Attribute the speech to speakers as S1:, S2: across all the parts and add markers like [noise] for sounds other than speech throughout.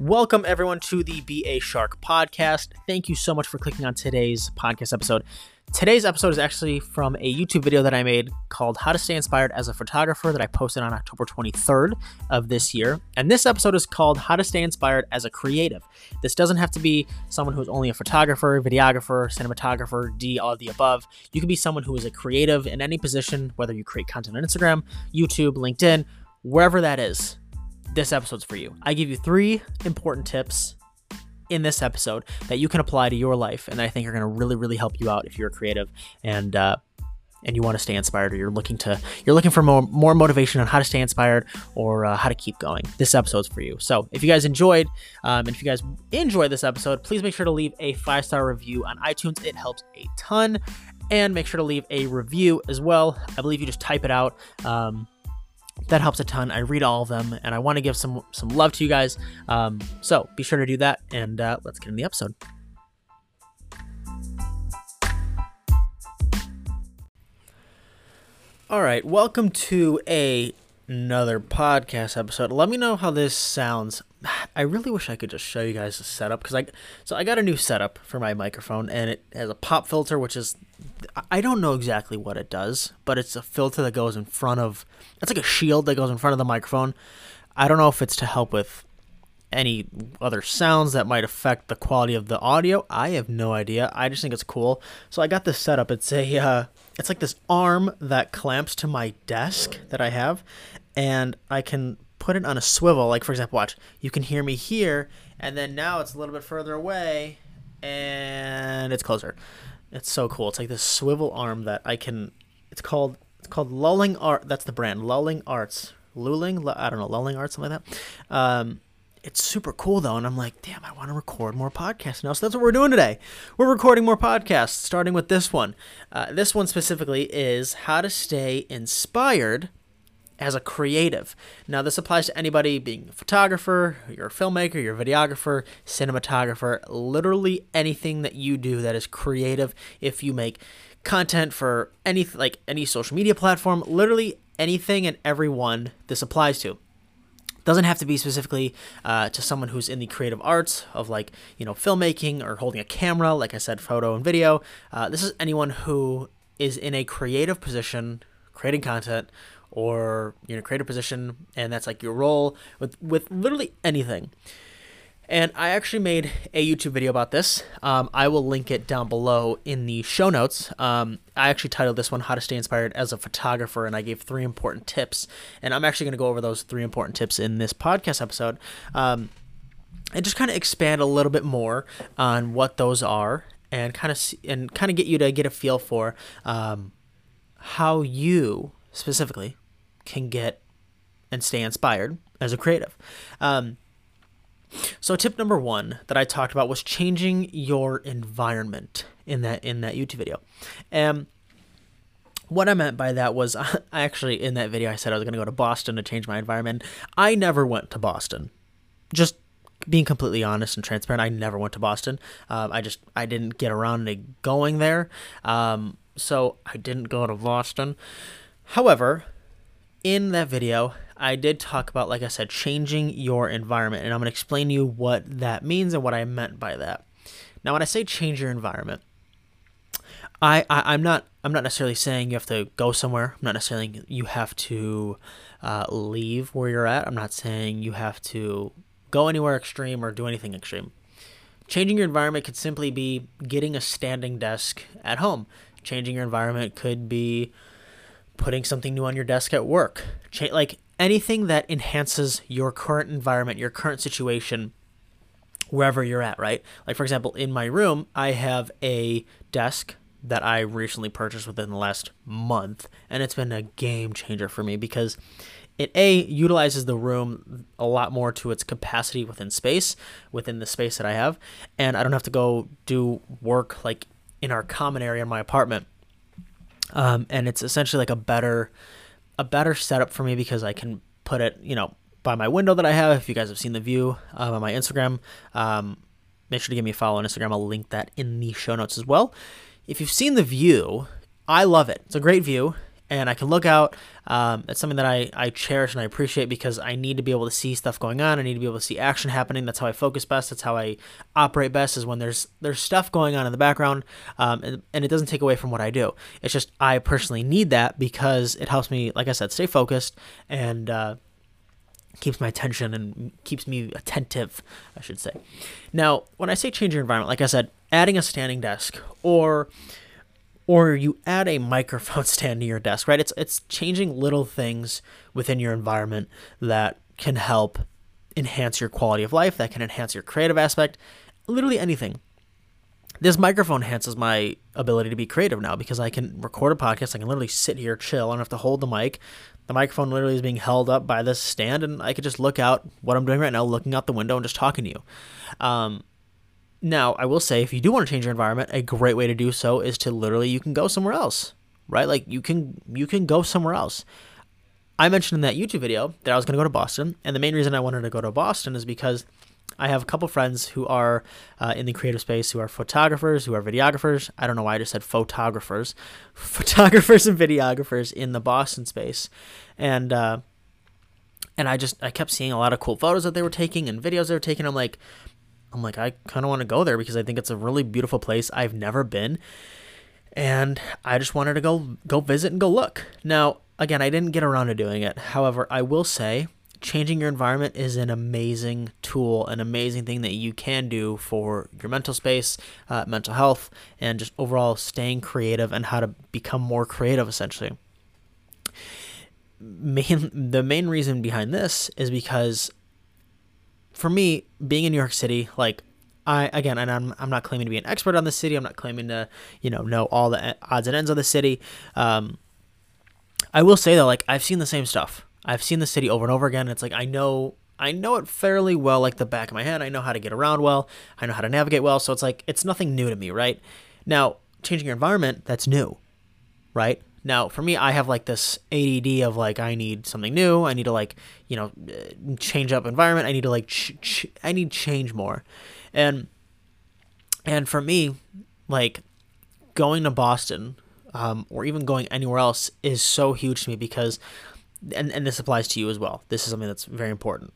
S1: Welcome, everyone, to the Be a Shark podcast. Thank you so much for clicking on today's podcast episode. Today's episode is actually from a YouTube video that I made called How to Stay Inspired as a Photographer that I posted on October 23rd of this year. And this episode is called How to Stay Inspired as a Creative. This doesn't have to be someone who's only a photographer, videographer, cinematographer, D, all of the above. You can be someone who is a creative in any position, whether you create content on Instagram, YouTube, LinkedIn, wherever that is. This episode's for you. I give you three important tips in this episode that you can apply to your life and I think are going to really really help you out if you're creative and uh, and you want to stay inspired or you're looking to you're looking for more, more motivation on how to stay inspired or uh, how to keep going. This episode's for you. So if you guys enjoyed um, and if you guys enjoyed this episode please make sure to leave a five star review on itunes. It helps a ton. And make sure to leave a review as well. I believe you just type it out um, that helps a ton. I read all of them, and I want to give some some love to you guys. Um, so be sure to do that, and uh, let's get in the episode. All right, welcome to a another podcast episode. Let me know how this sounds. I really wish I could just show you guys the setup because I so I got a new setup for my microphone and it has a pop filter, which is I don't know exactly what it does, but it's a filter that goes in front of. It's like a shield that goes in front of the microphone. I don't know if it's to help with any other sounds that might affect the quality of the audio. I have no idea. I just think it's cool. So I got this setup. It's a uh, it's like this arm that clamps to my desk that I have, and I can put it on a swivel. Like for example, watch. You can hear me here, and then now it's a little bit further away, and it's closer. It's so cool. It's like this swivel arm that I can. It's called it's called Lulling Art. That's the brand, Lulling Arts. Lulling, I don't know, Lulling Arts, something like that. Um, it's super cool though, and I'm like, damn, I want to record more podcasts now. So that's what we're doing today. We're recording more podcasts, starting with this one. Uh, this one specifically is how to stay inspired as a creative. Now, this applies to anybody being a photographer, you're a filmmaker, you're a videographer, cinematographer, literally anything that you do that is creative. If you make content for any like any social media platform, literally anything and everyone this applies to doesn't have to be specifically uh, to someone who's in the creative arts of like you know filmmaking or holding a camera like i said photo and video uh, this is anyone who is in a creative position creating content or you know creative position and that's like your role with with literally anything and I actually made a YouTube video about this. Um, I will link it down below in the show notes. Um, I actually titled this one How to Stay Inspired as a Photographer, and I gave three important tips. And I'm actually going to go over those three important tips in this podcast episode. Um, and just kind of expand a little bit more on what those are and kind of and kind of get you to get a feel for um, how you specifically can get and stay inspired as a creative. Um, so tip number one that I talked about was changing your environment in that in that YouTube video. And what I meant by that was [laughs] I actually in that video I said I was going to go to Boston to change my environment. I never went to Boston. Just being completely honest and transparent, I never went to Boston. Um, I just I didn't get around to going there. Um, so I didn't go to Boston. However, in that video, I did talk about, like I said, changing your environment, and I'm going to explain to you what that means and what I meant by that. Now, when I say change your environment, I, I am not I'm not necessarily saying you have to go somewhere. I'm not necessarily you have to uh, leave where you're at. I'm not saying you have to go anywhere extreme or do anything extreme. Changing your environment could simply be getting a standing desk at home. Changing your environment could be putting something new on your desk at work. Like anything that enhances your current environment, your current situation, wherever you're at, right? Like, for example, in my room, I have a desk that I recently purchased within the last month, and it's been a game changer for me because it a utilizes the room a lot more to its capacity within space, within the space that I have, and I don't have to go do work like in our common area in my apartment. Um, and it's essentially like a better a better setup for me because I can put it, you know, by my window that I have. If you guys have seen the view um, on my Instagram, um, make sure to give me a follow on Instagram. I'll link that in the show notes as well. If you've seen the view, I love it. It's a great view. And I can look out. Um, it's something that I, I cherish and I appreciate because I need to be able to see stuff going on. I need to be able to see action happening. That's how I focus best. That's how I operate best. Is when there's there's stuff going on in the background, um, and, and it doesn't take away from what I do. It's just I personally need that because it helps me, like I said, stay focused and. Uh, keeps my attention and keeps me attentive, I should say. Now, when I say change your environment, like I said, adding a standing desk or or you add a microphone [laughs] stand to your desk, right? It's it's changing little things within your environment that can help enhance your quality of life, that can enhance your creative aspect, literally anything. This microphone enhances my ability to be creative now because I can record a podcast. I can literally sit here, chill. I don't have to hold the mic. The microphone literally is being held up by this stand, and I could just look out what I'm doing right now, looking out the window and just talking to you. Um, now, I will say, if you do want to change your environment, a great way to do so is to literally you can go somewhere else, right? Like you can you can go somewhere else. I mentioned in that YouTube video that I was going to go to Boston, and the main reason I wanted to go to Boston is because I have a couple friends who are uh, in the creative space, who are photographers, who are videographers. I don't know why I just said photographers, [laughs] photographers and videographers in the Boston space, and uh, and I just I kept seeing a lot of cool photos that they were taking and videos they were taking. I'm like, I'm like, I kind of want to go there because I think it's a really beautiful place. I've never been, and I just wanted to go go visit and go look. Now, again, I didn't get around to doing it. However, I will say changing your environment is an amazing tool, an amazing thing that you can do for your mental space, uh, mental health, and just overall staying creative and how to become more creative, essentially. Main, the main reason behind this is because for me, being in New York City, like I again, and I'm I'm not claiming to be an expert on the city. I'm not claiming to you know know all the odds and ends of the city. Um, I will say though, like I've seen the same stuff. I've seen the city over and over again. It's like I know I know it fairly well, like the back of my head. I know how to get around well. I know how to navigate well. So it's like it's nothing new to me, right? Now, changing your environment, that's new, right? Now, for me, I have like this ADD of like I need something new. I need to like you know change up environment. I need to like ch- ch- I need change more, and and for me, like going to Boston um, or even going anywhere else is so huge to me because, and and this applies to you as well. This is something that's very important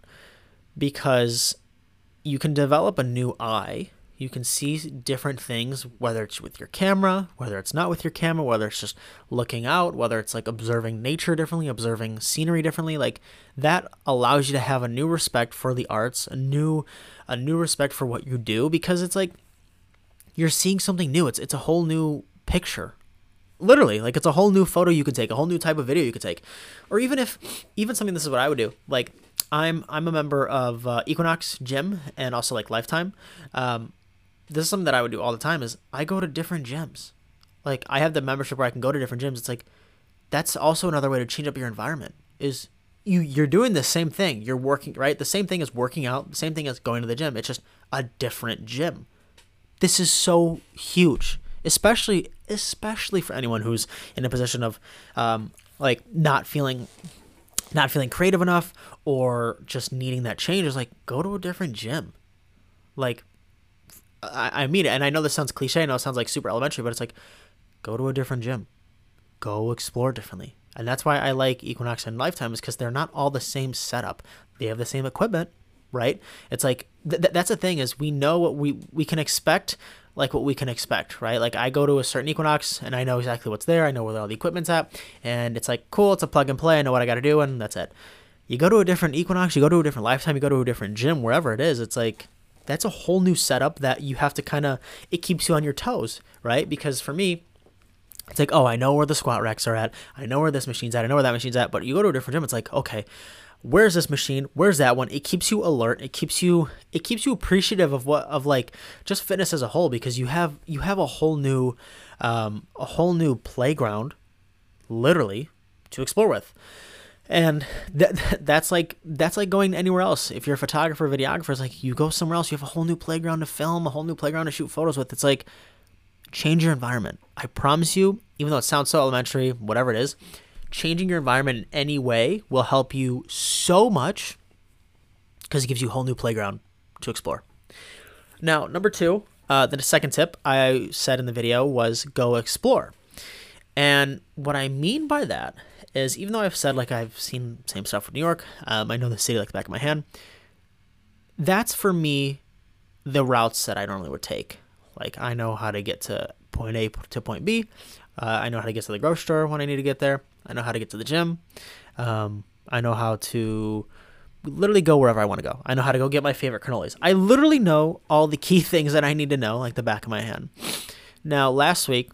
S1: because you can develop a new eye you can see different things, whether it's with your camera, whether it's not with your camera, whether it's just looking out, whether it's like observing nature differently, observing scenery differently. Like that allows you to have a new respect for the arts, a new, a new respect for what you do, because it's like you're seeing something new. It's it's a whole new picture literally like it's a whole new photo you could take a whole new type of video you could take or even if even something this is what i would do like i'm i'm a member of uh, equinox gym and also like lifetime um, this is something that I would do all the time is I go to different gyms. Like I have the membership where I can go to different gyms. It's like that's also another way to change up your environment. Is you you're doing the same thing. You're working right. The same thing as working out. The same thing as going to the gym. It's just a different gym. This is so huge, especially especially for anyone who's in a position of um, like not feeling not feeling creative enough or just needing that change. Is like go to a different gym. Like I, I mean it, and I know this sounds cliche. I know it sounds like super elementary, but it's like go to a different gym, go explore differently, and that's why I like Equinox and Lifetime is because they're not all the same setup. They have the same equipment, right? It's like th- that's the thing is we know what we we can expect like what we can expect, right? Like I go to a certain Equinox and I know exactly what's there. I know where all the equipment's at, and it's like cool. It's a plug and play. I know what I got to do, and that's it. You go to a different Equinox, you go to a different Lifetime, you go to a different gym, wherever it is. It's like that's a whole new setup that you have to kind of it keeps you on your toes right? Because for me it's like oh i know where the squat racks are at i know where this machine's at i know where that machine's at but you go to a different gym it's like okay where's this machine? Where's that one? It keeps you alert it keeps you it keeps you appreciative of what of like just fitness as a whole because you have you have a whole new um, a whole new playground literally to explore with and that that's like that's like going anywhere else. If you're a photographer videographer it's like you go somewhere else you have a whole new playground to film a whole new playground to shoot photos with. It's like change your environment. I promise you even though it sounds so elementary whatever it is changing your environment in any way will help you so much because it gives you a whole new playground to explore. Now number two uh, the second tip i said in the video was go explore. And what I mean by that is, even though I've said like I've seen same stuff with New York, um, I know the city like the back of my hand. That's for me the routes that I normally would take. Like I know how to get to point A to point B. Uh, I know how to get to the grocery store when I need to get there. I know how to get to the gym. Um, I know how to literally go wherever I want to go. I know how to go get my favorite cannolis. I literally know all the key [laughs] things that I need to know, like the back of my hand. Now, last week,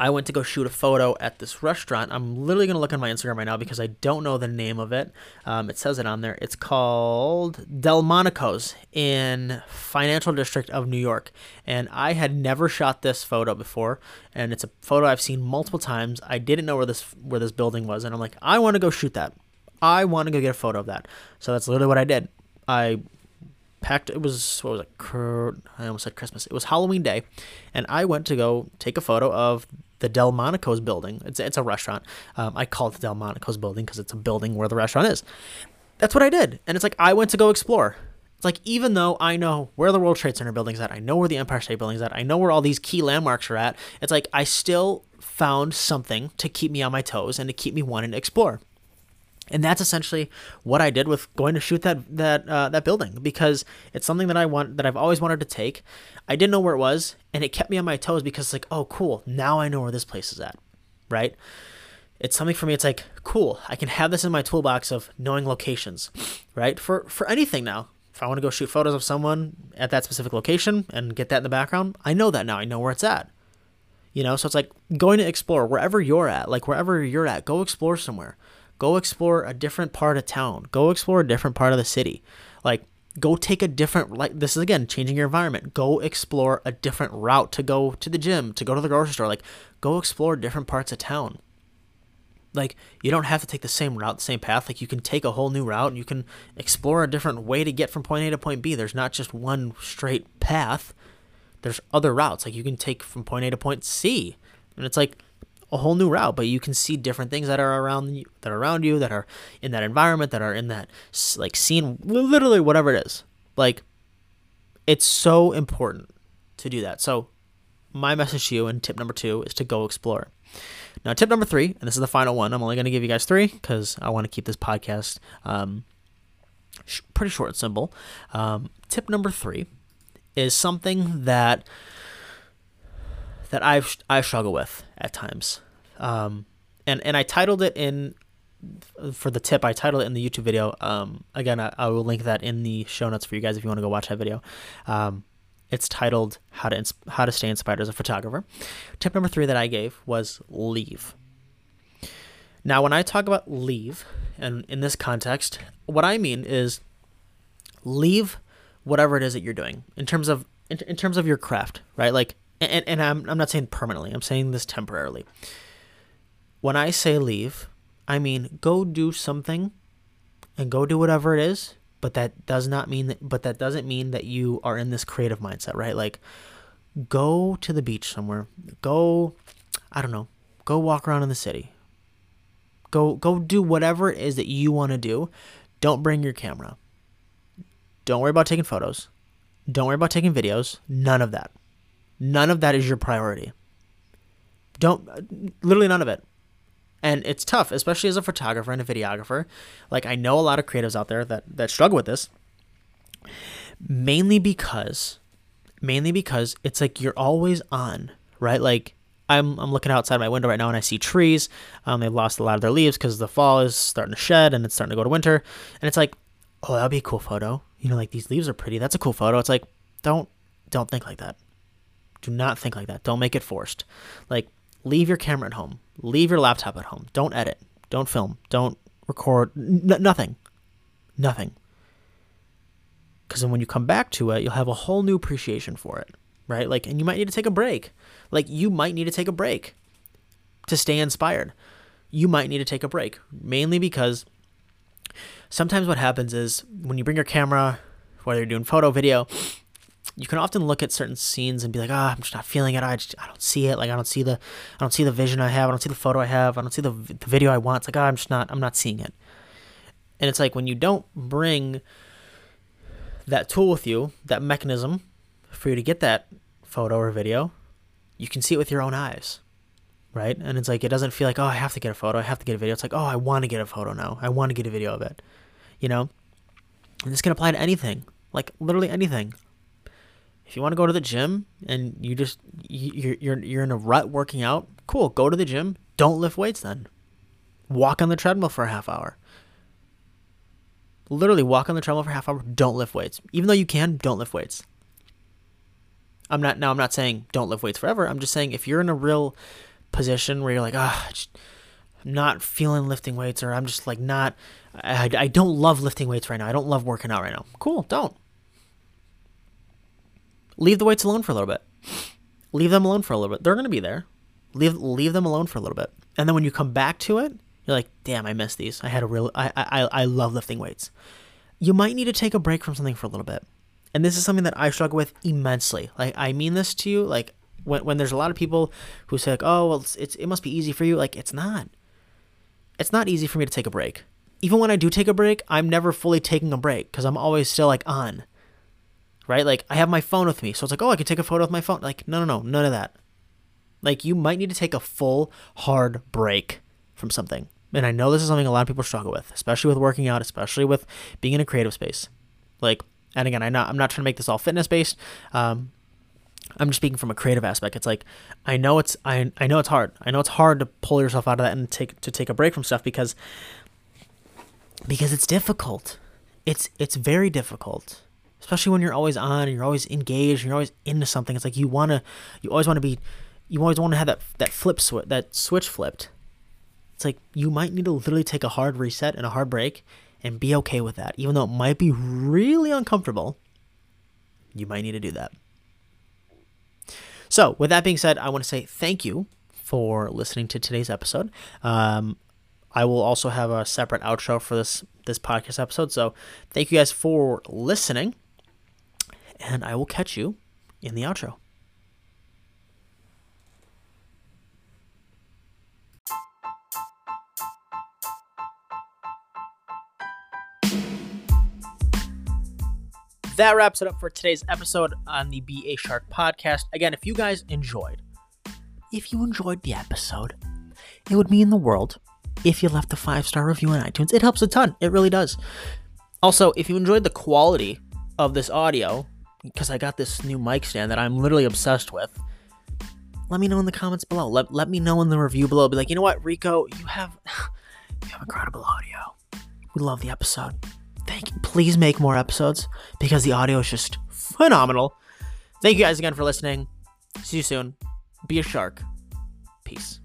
S1: I went to go shoot a photo at this restaurant. I'm literally going to look on my Instagram right now because I don't know the name of it. Um, it says it on there. It's called Delmonico's in Financial District of New York. And I had never shot this photo before. And it's a photo I've seen multiple times. I didn't know where this where this building was. And I'm like, I want to go shoot that. I want to go get a photo of that. So that's literally what I did. I packed it was what was it i almost said christmas it was halloween day and i went to go take a photo of the delmonico's building. It's, it's a restaurant. Um, i call it the delmonico's building because it's a building where the restaurant is. That's what i did. And it's like i went to go explore. It's like even though i know where the world trade center building's at i know where the empire state building's at i know where all these key landmarks are at it's like i still found something to keep me on my toes and to keep me wanting to explore and that's essentially what I did with going to shoot that that uh, that building because it's something that I want that I've always wanted to take. I didn't know where it was, and it kept me on my toes because it's like, oh, cool, now I know where this place is at, right? It's something for me. It's like, cool, I can have this in my toolbox of knowing locations, right? For for anything now. If I want to go shoot photos of someone at that specific location and get that in the background, I know that now. I know where it's at. You know, so it's like going to explore wherever you're at, like wherever you're at, go explore somewhere Go explore a different part of town. Go explore a different part of the city. Like, go take a different, like, this is again changing your environment. Go explore a different route to go to the gym, to go to the grocery store. Like, go explore different parts of town. Like, you don't have to take the same route, the same path. Like, you can take a whole new route. and You can explore a different way to get from point A to point B. There's not just one straight path, there's other routes. Like, you can take from point A to point C. And it's like, a whole new route, but you can see different things that are around you, that are around you, that are in that environment, that are in that like scene, literally whatever it is. Like, it's so important to do that. So, my message to you and tip number two is to go explore. Now, tip number three, and this is the final one. I'm only going to give you guys three because I want to keep this podcast um, sh- pretty short and simple. Um, tip number three is something that that I've I struggle with at times. Um, and and I titled it in for the tip. I titled it in the YouTube video. Um, again, I, I, will link that in the show notes for you guys if you want to go watch that video. Um, it's titled "How to Ins- How to Stay Inspired as a Photographer." Tip number three that I gave was leave. Now, when I talk about leave, and in this context, what I mean is leave whatever it is that you're doing in terms of in, in terms of your craft, right? Like and, and I'm, I'm not saying permanently, I'm saying this temporarily. When I say leave, I mean go do something and go do whatever it is, but that does not mean that, but that doesn't mean that you are in this creative mindset, right? Like go to the beach somewhere, go, I don't know, go walk around in the city. Go, go do whatever it is that you want to do. Don't bring your camera. Don't worry about taking photos. Don't worry about taking videos. None of that. None of that is your priority. Don't, literally none of it. And it's tough, especially as a photographer and a videographer. Like, I know a lot of creatives out there that, that struggle with this, mainly because, mainly because it's like you're always on, right? Like, I'm, I'm looking outside my window right now and I see trees. Um, they've lost a lot of their leaves because the fall is starting to shed and it's starting to go to winter. And it's like, oh, that'd be a cool photo. You know, like these leaves are pretty. That's a cool photo. It's like, don't don't think like that. Do not think like that. Don't make it forced. Like, leave your camera at home. Leave your laptop at home. Don't edit. Don't film. Don't record. N- nothing. Nothing. Because then when you come back to it, you'll have a whole new appreciation for it, right? Like, and you might need to take a break. Like, you might need to take a break to stay inspired. You might need to take a break, mainly because sometimes what happens is when you bring your camera, whether you're doing photo, video, you can often look at certain scenes and be like, ah, oh, I'm just not feeling it. I just, I don't see it. Like I don't see the, I don't see the vision I have. I don't see the photo I have. I don't see the, the video I want. It's like, oh, I'm just not, I'm not seeing it. And it's like when you don't bring that tool with you, that mechanism for you to get that photo or video, you can see it with your own eyes. right? And it's like it doesn't feel like oh I have to get a photo, I have to get a video. It's like oh I want to get a photo now, I want to get a video of it, you know. And this can apply to anything, like literally anything. If you want to go to the gym and you just you're you're you're in a rut working out, cool. Go to the gym. Don't lift weights then. Walk on the treadmill for a half hour. Literally walk on the treadmill for half hour. Don't lift weights. Even though you can, don't lift weights. I'm not now. I'm not saying don't lift weights forever. I'm just saying if you're in a real position where you're like, ah, oh, I'm not feeling lifting weights, or I'm just like not, I, I don't love lifting weights right now. I don't love working out right now. Cool, don't. Leave the weights alone for a little bit. Leave them alone for a little bit. They're gonna be there. Leave leave them alone for a little bit, and then when you come back to it, you're like, damn, I missed these. I had a real, I I I love lifting weights. You might need to take a break from something for a little bit, and this is something that I struggle with immensely. Like I mean this to you, like when when there's a lot of people who say like, oh well, it's, it's it must be easy for you. Like it's not. It's not easy for me to take a break. Even when I do take a break, I'm never fully taking a break because I'm always still like on. Right? Like I have my phone with me, so it's like, oh, I can take a photo with my phone. Like no, no, no, none of that. Like you might need to take a full hard break from something. And I know this is something a lot of people struggle with, especially with working out, especially with being in a creative space. Like, and again, I'm not, I'm not trying to make this all fitness based. Um, I'm just speaking from a creative aspect. It's like I know it's I I know it's hard. I know it's hard to pull yourself out of that and take to take a break from stuff because because it's difficult. It's it's very difficult. Especially when you're always on and you're always engaged, and you're always into something. It's like you wanna you always want to be you always want to have that that flip switch that switch flipped. It's like you might need to literally take a hard reset and a hard break and be okay with that. Even though it might be really uncomfortable, you might need to do that. So, with that being said, I want to say thank you for listening to today's episode. Um, I will also have a separate outro for this this podcast episode. So, thank you guys for listening, and I will catch you in the outro. that wraps it up for today's episode on the Be a Shark podcast. Again, if you guys enjoyed, if you enjoyed the episode, it would mean the world if you left a five star review on iTunes. It helps a ton. It really does. Also, if you enjoyed the quality of this audio, because I got this new mic stand that I'm literally obsessed with, let me know in the comments below. Let, let me know in the review below. Be like, you know what, Rico, you have [sighs] you have incredible audio. We love the episode. Thank you. Please make more episodes because the audio is just phenomenal. Thank you guys again for listening. See you soon. Be a shark. Peace.